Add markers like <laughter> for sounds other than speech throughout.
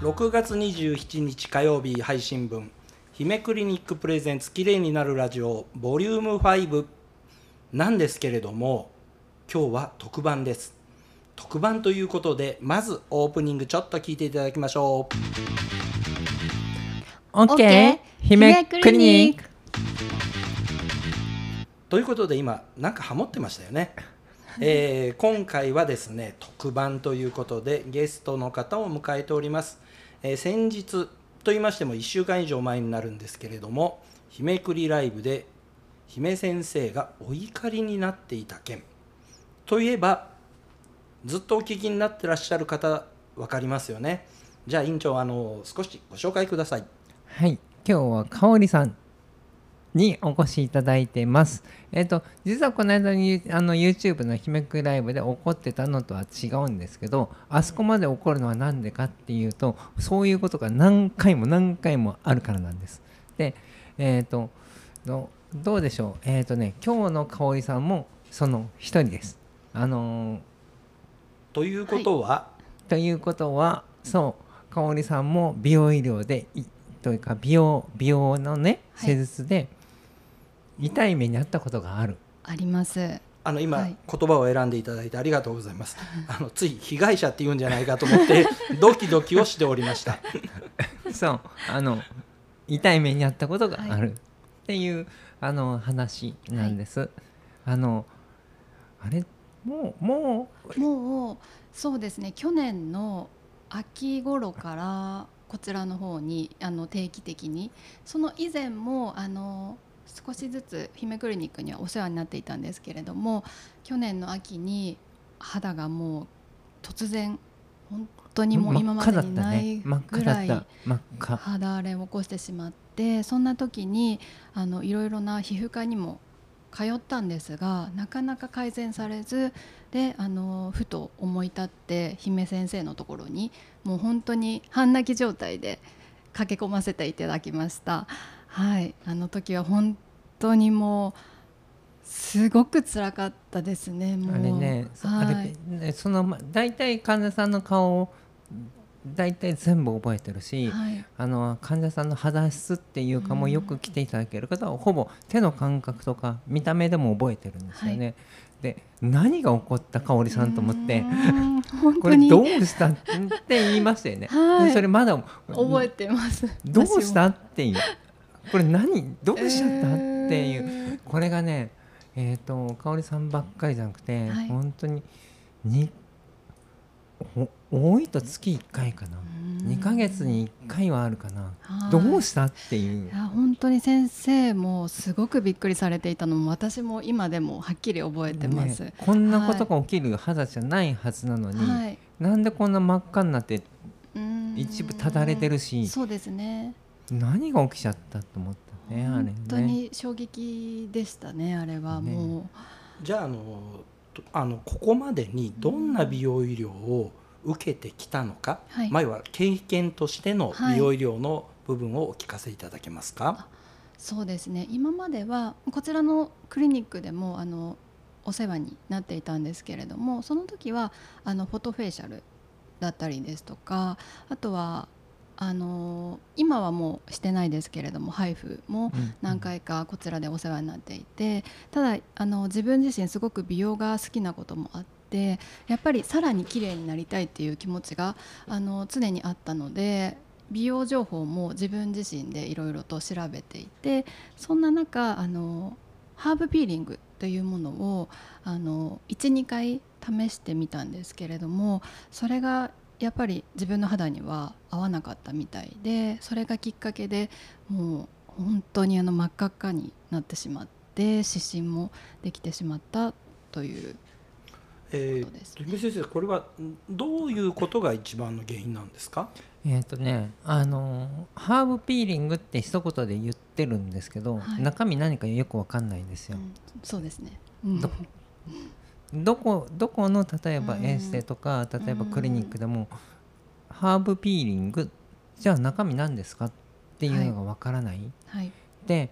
6月27日火曜日配信分。姫クリニックプレゼンツきれいになるラジオボリューム5なんですけれども今日は特番です。特番ということでまずオープニングちょっと聞いていただきましょう。OK 姫クリニックということで今なんかハモってましたよね。<laughs> えー今回はですね特番ということでゲストの方を迎えております、えー先日と言いましても1週間以上前になるんですけれども姫クリライブで姫先生がお怒りになっていた件。といえばずっとお聞きになってらっしゃる方分かりますよね。じゃあ院長あの少しご紹介ください。はい。今日は香織さんにお越しいただいてます。えっ、と実はこの間にあの YouTube の姫クリライブで怒ってたのとは違うんですけどあそこまで怒るのは何でかっていうとそういうことが何回も何回もあるからなんです。でえっ、とどどうでしょう？えっ、とね今日の香織さんもその一人です。あのーということは、ということはそう。香織さんも美容医療でいというか美容美容のねはい。施術で痛い目にあったことがある、あります。あの今、はい。言葉を選んでいただいてありがとうございます。<laughs> あのつい被害者って言うんじゃないかと思って <laughs> ドキドキをしておりました。<laughs> そうあの痛い目にあったことがあはるっていう、あの話なんです。あのあれ？もうももうそうですね。去年の秋頃からこちらの方にあの定期的に。その以前もあの少しずつ姫クリニックにはお世話になっていたんですけれども去年の秋に肌がもう突然本当うにもう真今までにないぐらい肌荒れを起こしてしまってそんな時にあのいろいろな皮膚科にも通ったんですがなかなか改善されずであのふと思い立って姫先生のところにもう本当に半泣き状態で駆け込ませていただきました。はい、あの時は本当にもうすごく辛かったですね。もう。あれね、はい。れねそのま大体患者さんの顔を大体全部覚えてるし、はい。あの患者さんの肌質っていうかもうよく来ていただける方はほぼ手の感覚とか見た目でも覚えてるんですよね。で何が起こった香織さんと思って <laughs> これどうしたって言いましたよね。<laughs> はい。でそれまだ覚えてます。どうした？っていうこれ何？どうしちゃった？っていう、えー。これがねえっ、と香織さんばっかりじゃなくて、はい。本当ににお多いと月1回かな。2ヶ月に1回はあるかな。はい。どうしたっていう。いや本当に先生もすごくびっくりされていたのも私も今でもはっきり覚えてます。ねこんなことが起きる肌じゃないはずなのに、はい、なんでこんな真っ赤になって一部ただれてるし。そうですね。何が起きちゃったと思ったねあれね。本当に衝撃でしたねあれはね。もじゃああのとあのここまでにどんな美容医療を受けてきたのか、はい。前は経験としてのはい。美容医療の部分をお聞かせいただけますか？うそうですね。今まではこちらのクリニックでもあのお世話になっていたんですけれどもその時はあのフォトフェイシャルだったりですとかあとはあの今はもうしてないですけれどもハイフもうん何回かこちらでお世話になっていてただあの自分自身すごく美容が好きなこともあってやっぱりさらに綺麗になりたいっていう気持ちがあの常にあったので美容情報も自分自身でいろいろと調べていてそんな中あのハーブピーリングというものをあの12回試してみたんですけれどもそれがやっぱり自分の肌には合わなかったみたいでそれがきっかけでもう本当にあの真っ赤っかになってしまって湿疹もできてしまったというえー、姫先生これはんどういうことが一番の原因なんですか？えっ、とねあのハーブピーリングって一言で言ってるんですけど、はい中身何かよくわかんないんですよ。うんそうですね、うんどどこどこの例えばうん。エステとか例えばクリニックでも、ハーブピーリングじゃあ中身何ですかっていうのがわからない、はい。で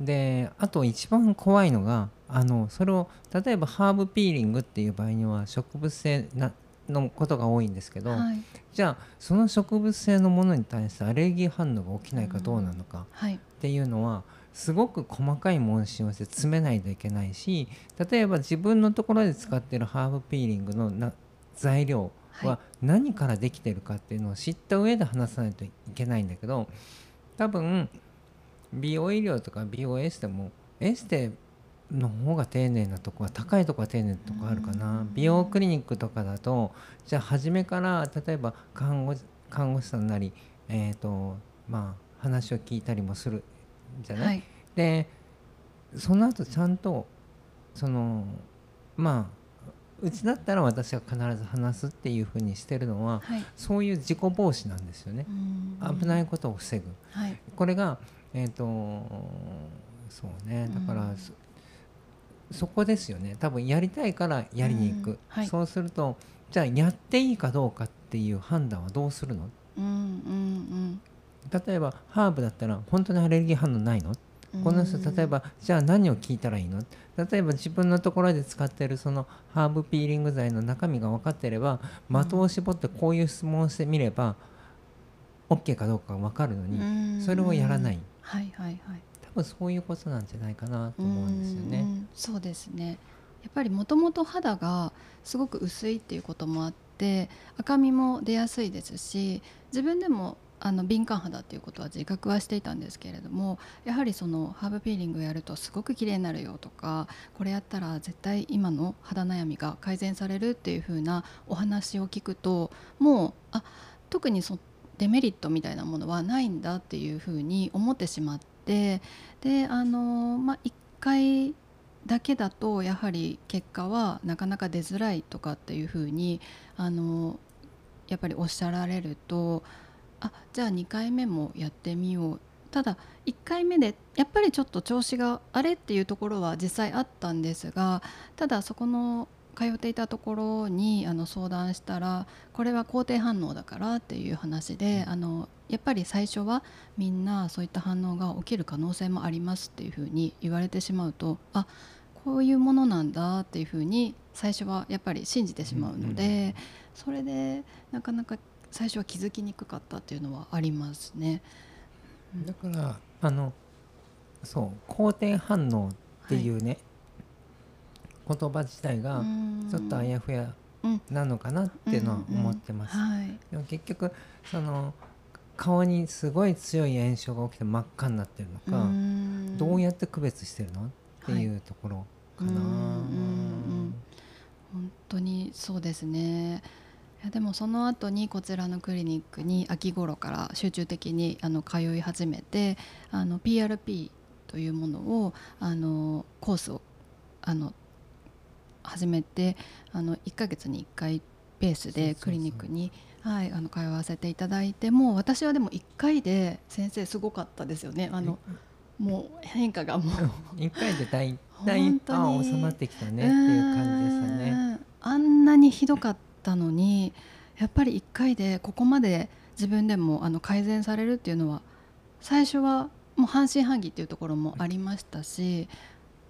であと一番怖いのがあのそれを例えばハーブピーリングっていう場合には植物性なのことが多いんですけど、はい。じゃあその植物性のものに対してアレルギー反応が起きないかどうなのかはい。っていうのはすごく細かい問診をして詰めないといけないし例えば自分のところで使っているハーブピーリングのな材料はは何からできてるかっていうのを知った上で話さないといけないんだけど多分美容医療とか美容エステもエステの方が丁寧なとこは高いとこは丁寧なとこあるかなうん美容クリニックとかだとじゃあ初めから例えば看護看護師さんなりえっ、とまあ話を聞いたりもするじゃない、はい。でその後ちゃんとそのまあうちだったら私が必ず話すっていうふうにしてるのははい。そういう事故防止なんですよね。危ないことを防ぐ。はい。これがえっ、とそうね。だからうんそ,、そこですよね。多分やりたいからやりに行く、うん。はい。そうするとじゃあやっていいかどうかっていう判断はどうするの？うんうん例えばハーブだったら本当にアレルギー反応ないの？うん。この人例えばじゃあ何を聞いたらいいの？例えば自分のところで使っているそのハーブピーリング剤の中身が分かっていれば的を絞ってこういう質問をしてみれば OK かどうかが分かるのにうん。それをやらない。はいはいはい。多分そういうことなんじゃないかなと思うんですよね。そうですね。やっぱりもともと肌がすごく薄いっていうこともあって赤みも出やすいですし自分でもあの敏感肌っていうことは自覚はしていたんですけれどもやはりそのハーブピーリングやるとすごく綺麗になるよとかこれやったら絶対今の肌悩みが改善されるっていう風なお話を聞くともうあ特にそデメリットみたいなものはないんだっていう風に思ってしまってであのまあ1回だけだとやはり結果はなかなか出づらいとかっていうふうにあのやっぱりおっしゃられるとあじゃあ2回目もやってみよう。ただ1回目でやっぱりちょっと調子があれっていうところは実際あったんですがただそこの通っていたところにあの相談したらこれは肯定反応だからっていう話であのやっぱり最初はみんなそういった反応が起きる可能性もありますっていうふうに言われてしまうとあこういうものなんだっていうふうに最初はやっぱり信じてしまうので、それでなかなか最初は気づきにくかったっていうのはありますね。だからあのそう肯定反応っていうね、言葉自体がちょっとあやふやうん。なのかなっていうのは思ってます。はい。でも結局その顔にすごい強い炎症が起きて真っ赤になってるのか、どうややって区別してるのっていうところかな。うんうんうん本当にそうですね。いやでもその後にこちらのクリニックに秋頃から集中的にあの通い始めてあの PRP というものをあのコースをあの始めてあの1ヶ月に1回ペースでクリニックにはい、あの通わせていただいてもう私はでも1回で先生すごかったですよね。あのもう変化がもう。<laughs> 一回で大 <laughs> 体収まってきたねっていう感じでしたね。うん。あんなにひどかったのにやっぱり1回でここまで自分でもあの改善されるっていうのは最初はもう半信半疑っていうところもありましたし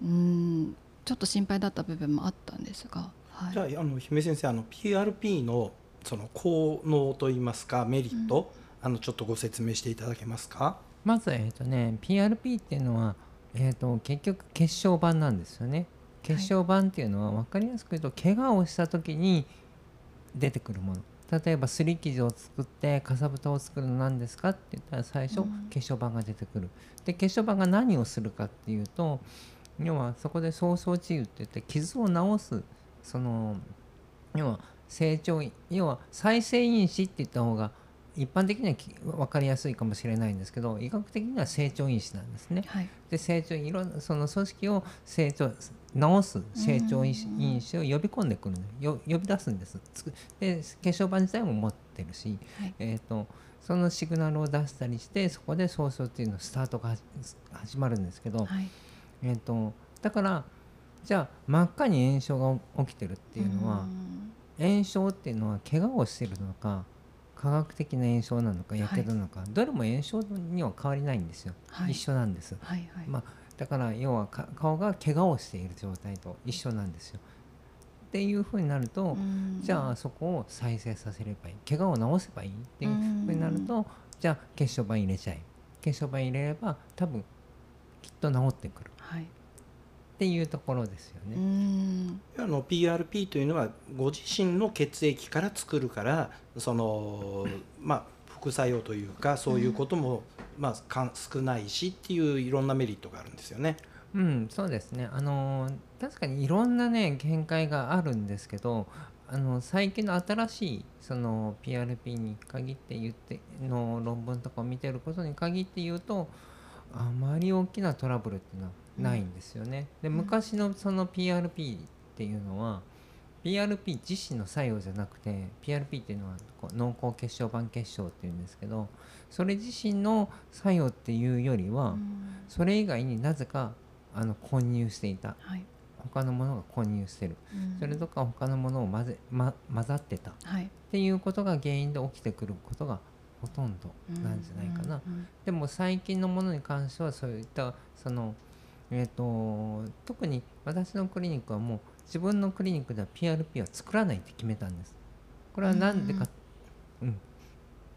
うんちょっと心配だった部分もあったんですが、はい、じゃああの姫先生あの PRP のその効能といいますかメリット、あのちょっとご説明していただけますか？まず、えーとね、PRP っていうのは、えー、と結局血小板なんですよね。血小板っていうのは分かりやすく言うと怪我をした時に出てくるもの例えばすり傷を作ってかさぶたを作るの何ですかって言ったら最初うん血小板が出てくる。で血小板が何をするかっていうと要はそこで早々治癒って言って傷を治すその要は成長要は再生因子って言った方が一般的にはき分かりやすいかもしれないんですけど医学的には成長因子なんですね。はいで成長いろんなその組織を成長治す成長因子を呼び込んでくるのよ呼び出すんです。で血小板自体も持ってるし、はい。えー、とそのシグナルを出したりしてそこで早々っていうのスタートが始始まるんですけど、はい。えー、とだからじゃあ真っ赤に炎症が起きてるっていうのは、ん。炎症っていうのは怪我をしてるのか科学的な炎症なのかやけどなのか、どれも炎症には変わりないんですよ、はい。一緒なんです。はいはい。まあだから要はか顔が怪我をしている状態と一緒なんですよ。っていうふうになると、うん。じゃあそこを再生させればいい。怪我を治せばいいっていうふうになると、じゃあ血小板入れちゃえ。血小板入れれば多分きっと治ってくる。はい。っていうところですようね。んあの PRP というのはご自身の血液から作るからそのまあ副作用というかそういうことも、まあかん少ないしっていういろんなメリットがあるんですよね。うん、そうですね。あのー確かにいろんなね見解があるんですけど、あの最近の新しいその PRP に限って言っての論文とかを見てることに限って言うと、あまり大きなトラブルっていうのはないんですよね。でうん昔のその PRP っていうのは PRP 自身の作用じゃなくて PRP っていうのはこう濃厚血小板血症っていうんですけどそれ自身の作用っていうよりは、うん。それ以外になぜかあの混入していた。はい。他のものが混入してる。うん。それとか他のものを混ぜ、ま、混ざってた。っはい。ていうことが原因で起きてくることがほとんどなんじゃないかな、うん。でも最近のものに関してはそういったそのえー、と特に私のクリニックはもう自分のクリニックでは PRP は作らないって決めたんです。これは何でか、うん。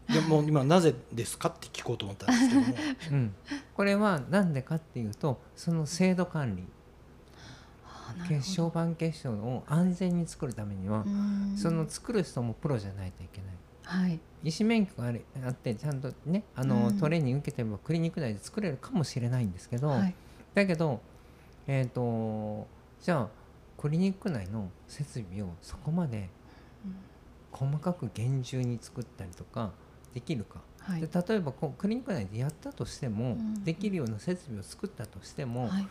でもう今なぜですかって聞こうと思ったんですけども。うん、これは何でかっていうとその制度管理。血小板血症を安全に作るためには、うん。その作る人もプロじゃないといけない。はい。医師免許があれあってちゃんとねあの、うん。トレーニング受けてればクリニック内で作れるかもしれないんですけど、はい。だけどえっ、とじゃあクリニック内の設備をそこまで細かく厳重に作ったりとかできるか、はい。で例えばこうクリニック内でやったとしても、うんできるような設備を作ったとしても、はい。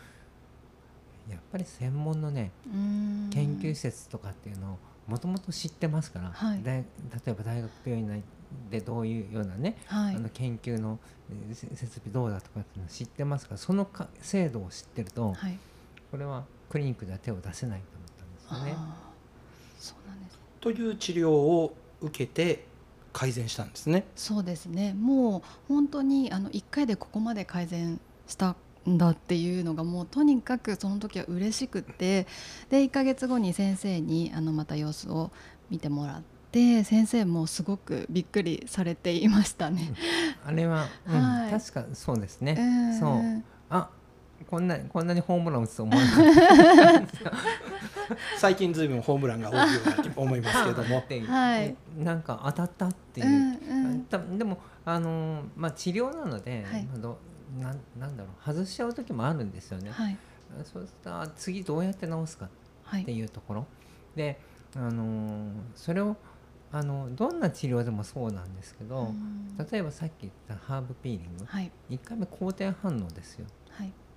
やっぱり専門のねうん。研究施設とかっていうのをもともと知ってますから、はい。大例えば大学病院内でどういうようなね、はい。あの研究の設備どうだとかっていうのを知ってますからそのか制度を知ってるとはい。これはクリニックでは手を出せないと思ったんですよね。そうなんですという治療を受けて改善したんですね。そうですねもう本当にあの1回でここまで改善したんだっていうのがもうとにかくその時は嬉しくってで1ヶ月後に先生にあのまた様子を見てもらって先生もすごくびっくりされていましたね。あれは、うんはい確かそうですね。うんそうあこんなこんなにホームラン打つと思わなかった。<laughs> 最近ずいぶんホームランが多いように思いますけども。<laughs> はい。なんか当たったっていう。う、んうん。たでもあのーまあ治療なので、はい。まあどなんなんだろう外しちゃう時もあるんですよね。はい。そうしたら次どうやって治すかってはい。いうところ、であのーそれをあのどんな治療でもそうなんですけど、うん。例えばさっき言ったハーブピーリング、はい。1回目肯定反応ですよ。はい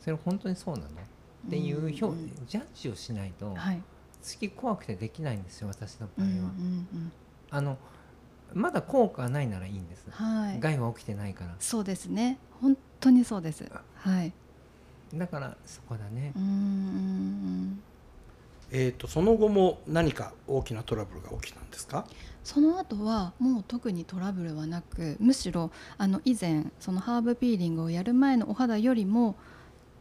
それ本当にそうなの？っていう評、うんジャッジをしないと、はい次怖くてできないんですよ私の場合は、うんうんうんあのまだ効果がないならいいんです、はい。害は起きてないから。そうですね。本当にそうです。はい。だからそこだね。うんうんうん。えー、とその後も何か大きなトラブルが起きたんですか？その後はもう特にトラブルはなくむしろあの以前そのハーブピーリングをやる前のお肌よりも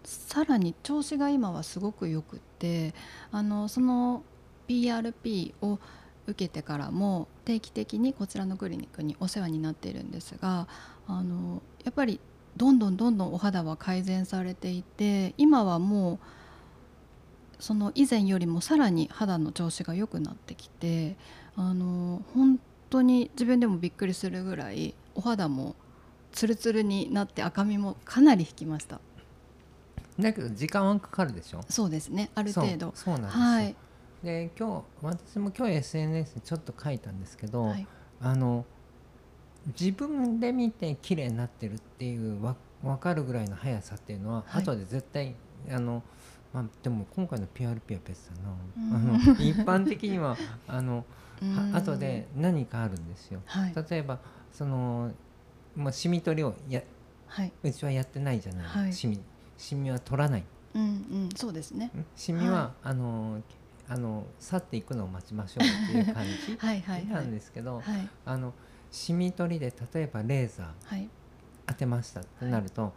さらに調子が今はすごくよくってあのその PRP を受けてからも定期的にこちらのクリニックにお世話になっているんですがあのやっぱりどんどんどんどんお肌は改善されていて今はもうその以前よりもさらに肌の調子が良くなってきてあの本当に自分でもびっくりするぐらいお肌もツルツルになって赤みもかなり引きました。だけど時間はかかるでしょ？そうですね。ある程度。そうなんですよ、はい。で今日私も今日 SNS にちょっと書いたんですけど、はい。あの自分で見て綺麗になってるっていうわ分かるぐらいの速さっていうのは、はい。後で絶対あの、まあ、でも今回の PRP は別だな、うん。あの <laughs> 一般的にはあのうん。は後で何かあるんですよ。はい。例えばその、まあ、シミ取りをやはい。うちはやってないじゃない、はい。シミシミは取らない。うんうんそうですね。ん？シミは、はあのあの去っていくのを待ちましょうっていう感じ <laughs> はいはいなはい。んですけど、はい。あのシミ取りで例えばレーザーはい。当てましたってなると、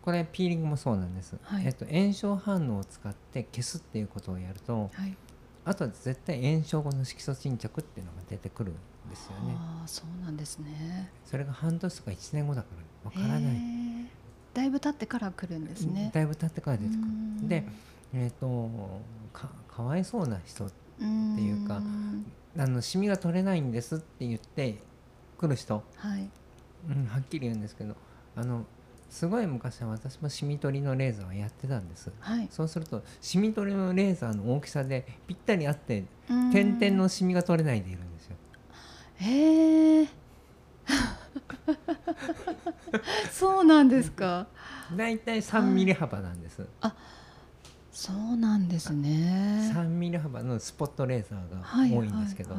これピーリングもそうなんです、はい。えっと、炎症反応を使って消すっていうことをやるとはい。あとで絶対炎症後の色素沈着っていうのが出てくるんですよね。ああそうなんですね。それが半年とか1年後だからわからないだいぶ経ってから来るんですね。だいぶ経ってから出てくるうん。でえっ、とかかわいそうな人っていうかあのシミが取れないんですって言って来る人、はい。うん、はっきり言うんですけどあのすごい昔は私もシミ取りのレーザーをやってたんです。はい。そうするとシミ取りのレーザーの大きさでぴったり合ってうん。点々のシミが取れないでいるんですよ。へえ <laughs> そうなんですか。だいたい3ミリ幅なんです、そうなんですね。3ミリ幅のスポットレーザーがはい多いんですけど、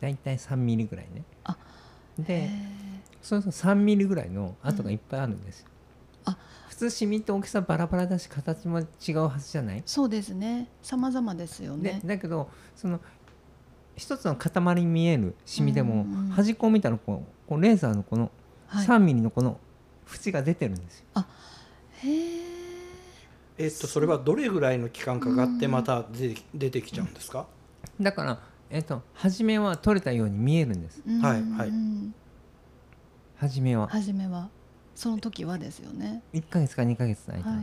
だいたい3ミリぐらいね。あへでー。そうすると3ミリぐらいの跡がいっぱいあるんですよ、あ。普通シミって大きさバラバラだし形も違うはずじゃない、そうですね。様々ですよでねだけどその一つの塊に見えるシミでも、うんうん。端っこを見たらこうこうレーザーのこのはい。3ミリのこの縁が出てるんですよ、へええっとそれはどれぐらいの期間かかってまた出て出てきちゃうんですか？だから、えっと初めは取れたように見えるんです。はいはい。初めは。初めは。その時はですよね。1ヶ月か2ヶ月の間、はいは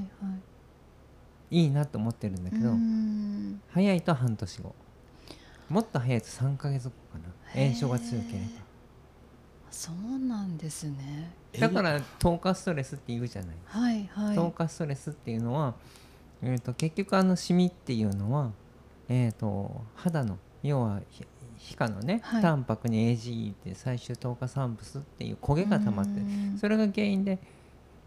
い。い、いなと思ってるんだけど、うん。早いと半年後。もっと早いと3ヶ月後かな。炎症が強けれへーそうなんですね。ばだから糖化ストレスって言うじゃない、はいはい。糖化ストレスっていうのは、えー、と結局あのシミっていうのは、えー、と肌の要はひ皮下のね、はい。タンパクに AGE って最終糖化産物っていう焦げが溜まってそれが原因で、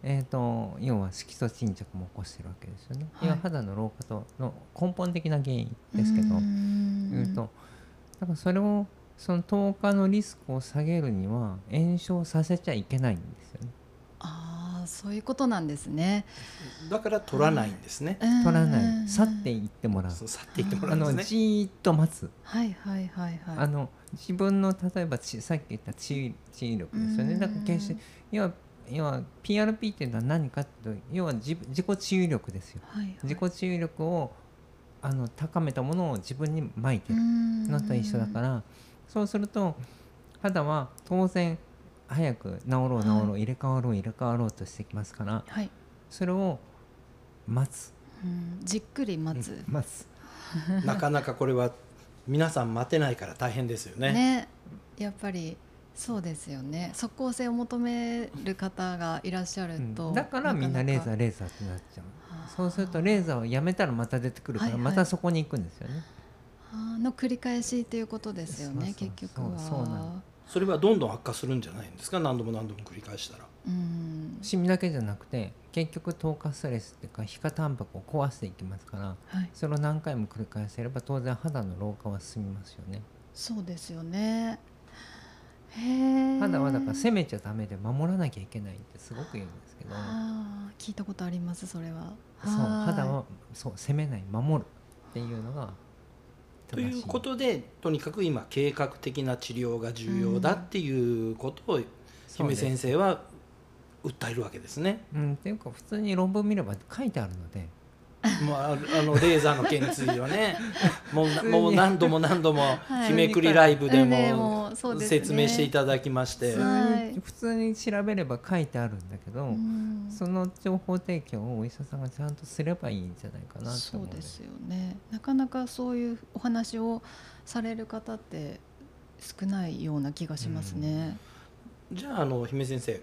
えー、と要は色素沈着も起こしてるわけですよね、はい。要は肌の老化との根本的な原因ですけど、うん。言うとだからそれをその糖化のリスクを下げるには炎症させちゃいけないんですよね。ああそういうことなんですね。だから取らないんですね、取らない。去っていってもらう。そう去っていってもらあのうんですね。じーっと待つ。はいはいはいはい。あの自分の例えばちさっき言った治癒治癒力ですよね。うん。だから決して要は要は PRP っていうのは何かっていうと要は自自己治癒力ですよ。はいはい。自己治癒力をあの高めたものを自分に撒いてる。のと一緒だからそうすると肌は当然早く治ろう治ろう、は入れ替わろう入れ替わろうとしてきますからはい。それを待つ。うんじっくり待つ。待つ。<laughs> なかなかこれは皆さん待てないから大変ですよね。ね。やっぱりそうですよね。即効性を求める方がいらっしゃると、うん。だからみんなレーザーーレーザーってなっちゃう。そうするとレーザーをやめたらまた出てくるからはいはい。またそこに行くんですよね、の繰り返しということですよねそうそう結局は。そうそうなの。それはどんどん悪化するんじゃないんですか？何度も何度も繰り返したら。うん。シミだけじゃなくて結局糖化ストレスっていうか皮下タンパクを壊していきますからはい。それを何回も繰り返せれば当然肌の老化は進みますよね。そうですよね。肌はだから攻めちゃダメで守らなきゃいけないってすごく言うんですけど。聞いたことありますそれは。そうはい。肌はそう攻めない守るっていうのがということでとにかく今計画的な治療が重要だっていうことを姫先生は訴えるわけですね。うん、っていうか普通に論文見れば書いてあるのでまあ、あのレーザーの件についてはね <laughs> もうもう何度も何度もはい。日めくりライブでも説明していただきまして、普通はい。に普通に調べれば書いてあるんだけど、うん。その情報提供をお医者さんがちゃんとすればいいんじゃないかなと思うそうですよね。なかなかそういうお話をされる方って少ないような気がしますね。じゃああの姫先生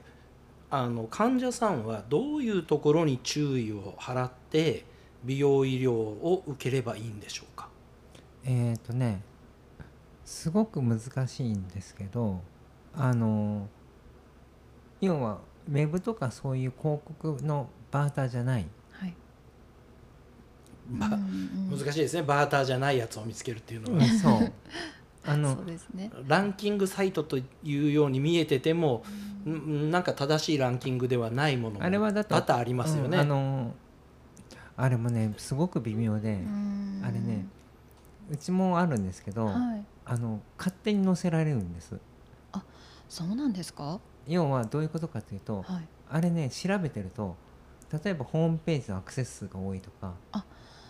あの患者さんはどういうところに注意を払って美容医療を受ければいいんでしょうか？えっ、とねすごく難しいんですけどあの要はウェブとかそういう広告のバーターじゃない。はい。ばうんうん難しいですね。バーターじゃないやつを見つけるっていうのは、そう。<laughs> あのそうですね。ランキングサイトというように見えてても、ん。なんか正しいランキングではないものもあれはだって多々ありますよね。うんあのあれもねすごく微妙で、うんあれねうちもあるんですけど、はい。あの勝手に載せられるんですそうなんですか？要はどういうことかというと、はい。あれね調べてると例えばホームページのアクセス数が多いとかあ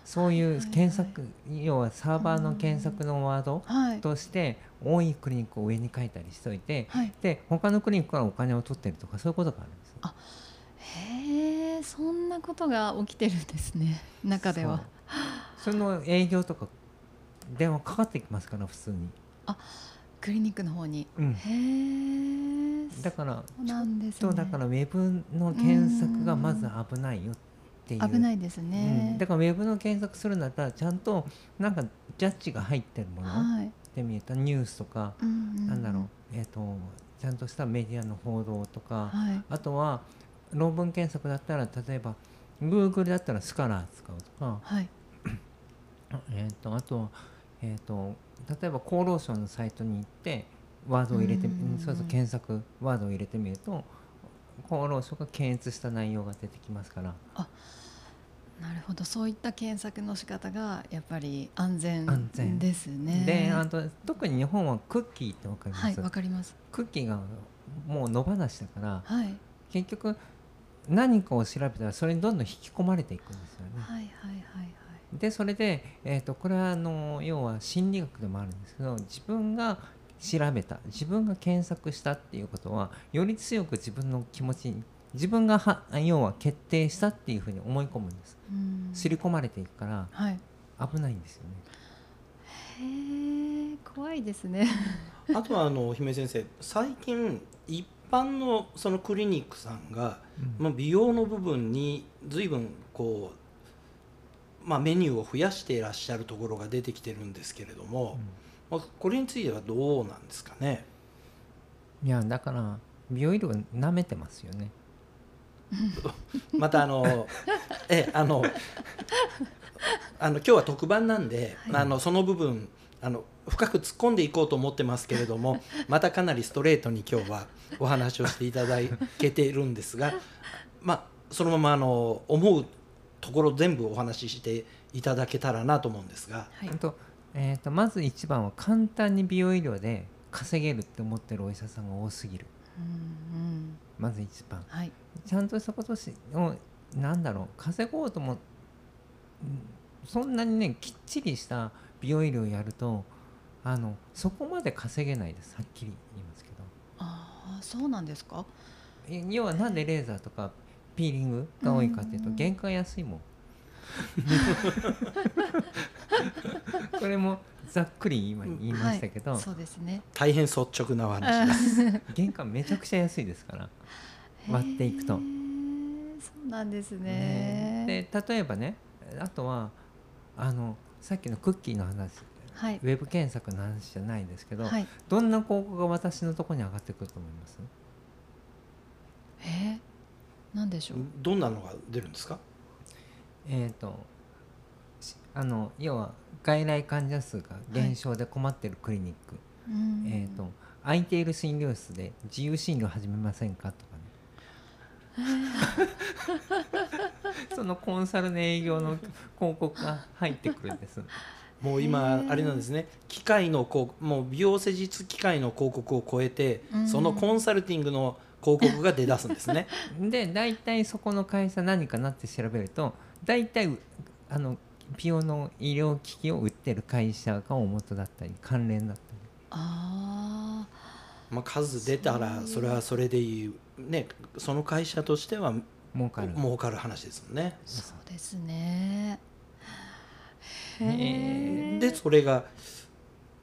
そういうはいはいはい検索、要はサーバーの検索のワードはいとして多いクリニックを上に書いたりしといてはいで他のクリニックからお金を取ってるとかそういうことがあるんですよ。へえそんなことが起きてるんですね中では。その営業とか電話かかってきますから普通に、クリニックの方に。うん、へえだからなんですね。ちょっとだからウェブの検索がまず危ないよっていう。危ないですうん。ねだからウェブの検索するんだったらちゃんとなんかジャッジが入ってるもの。はい。で見えたニュースとか、うんうなんだろう、えー、とちゃんとしたメディアの報道とか、はい。あとは論文検索だったら例えば Google だったらスカラー使うとか、はい。<coughs> えー、とあとは、えー、と例えば厚労省のサイトに行ってワードを入れてそうそう検索ワードを入れてみると厚労省が検閲した内容が出てきますから。なるほど。そういった検索の仕方がやっぱり安全安全。ですね。であと特に日本はクッキーってわかります、はいわかります。クッキーがもう野放しだからはい。結局何かを調べたらそれにどんどん引き込まれていくんですよね。はいはいはいはい。でそれで、えー、とこれはあの要は心理学でもあるんですけど自分が調べた自分が検索したっていうことはより強く自分の気持ちに自分がは要は決定したっていうふうに思い込むんです。うん。刷り込まれていくからはい。危ないんですよね。へえ怖いですね。あとはあの姫先生最近一般のそのクリニックさんが、まあ、美容の部分に随分こう、まあ、メニューを増やしていらっしゃるところが出てきてるんですけれども、まあ、これについてはどうなんですかね？いやだから美容医療舐めてますよね。<laughs> またあのえあのあの今日は特番なんで、はい。あのその部分あの深く突っ込んでいこうと思ってますけれども <laughs> またかなりストレートに今日はお話をしていただけているんですが、まあ、そのままあの思うところ全部お話ししていただけたらなと思うんですが。はい。あとえー、とまず一番は簡単に美容医療で稼げるって思ってるお医者さんが多すぎる。うんうん。まず一番。はい。ちゃんとしたことしをなんだろう稼ごうともうんそんなにねきっちりした美容医療をやるとあのそこまで稼げないです。はっきり言いますけど。ああそうなんですか？え要はなんでレーザーとかピーリングが多いかっていうとうん。原価安いもん。<laughs> これもざっくり今言いましたけど、はい、そうですね。大変率直なお話です。<laughs> 原価めちゃくちゃ安いですから。割っていくと。そうなんですね。ね。で例えばねあとはあのさっきのクッキーの話はい。ウェブ検索の話じゃないですけど、はい。どんな広告が私のところに上がってくると思います？えー、なんでしょう？どんなのが出るんですか？えっ、としあの要は外来患者数が減少で困ってるクリニック、うん。えっ、と空いている診療室で自由診療始めませんかとかね <laughs> そのコンサルの営業の広告が入ってくるんです。もう今あれなんですね。機械のこうもう美容施術機械の広告を超えて、うん。そのコンサルティングの広告が出だすんですね。<laughs> で大体そこの会社何かなって調べると大体うあの美容の医療機器を売ってる会社が大元だったり関連だったり。あまあ数出たらそれはそれでいうねその会社としては儲かる。儲かる話ですもんね。あそうですね。へえ。えでそれが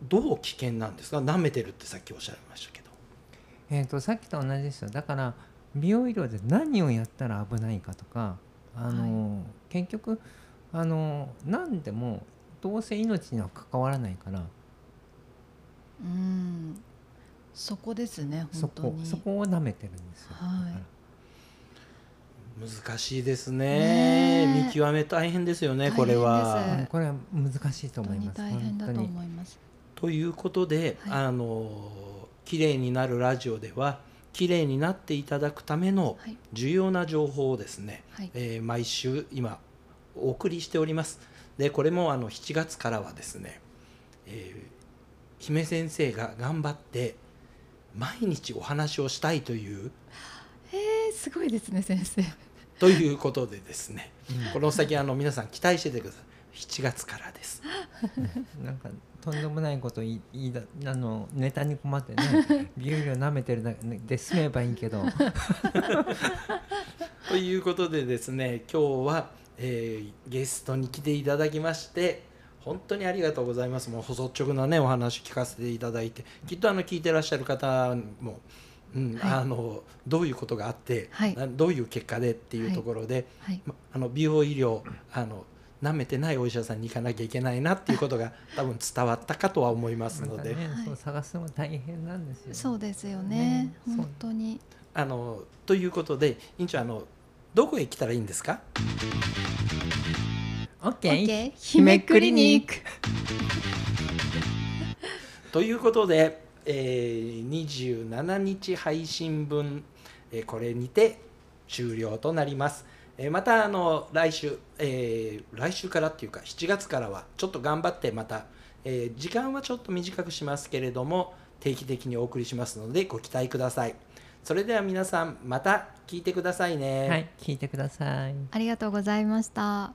どう危険なんですか？舐めてるってさっきおっしゃいましたけど。えー、とさっきと同じですよ。だから美容医療で何をやったら危ないかとかあの、結局あの何でもどうせ命には関わらないから。うんそこですねそ本当に。こそこを舐めてるんですよ、難しいですね。見極め大変ですよねこれは。で。これは難しいと思います大変だと思います。ということで、はい。あの綺麗になるラジオでは綺麗になっていただくためのはい。重要な情報をですね、はい。えー毎週今お送りしております。でこれもあの7月からはですね、えー姫先生が頑張って毎日お話をしたいという。えー、すごいですね先生。ということでですね、この先あの皆さん期待しててください。7月からです。なんかとんでもないこと言い言いだあのネタに困ってね美容療舐めてるだけで済めばいいけど。<laughs> ということでですね今日は、えーゲストに来ていただきまして本当にありがとうございます。もう率直なねお話聞かせていただいて。きっとあの聞いてらっしゃる方も、うんはい。あのどういうことがあって、はい。などういう結果でっていうところで、はい。まあの美容医療あの舐めてないお医者さんに行かなきゃいけないなっていうことが多分伝わったかとは思いますので、ねはい。そう探すのが大変なんですよそうですよね。ね。本当に。あのということで院長あのどこへ来たらいいんですか？オッケー OK 姫クリニックということで、えー27日配信分、えーこれにて終了となります。えーまたあの来週、えー来週からっていうか7月からはちょっと頑張ってまた、えー時間はちょっと短くしますけれども定期的にお送りしますのでご期待ください。それでは皆さんまた聞いてくださいね。はい聞いてくださいありがとうございました。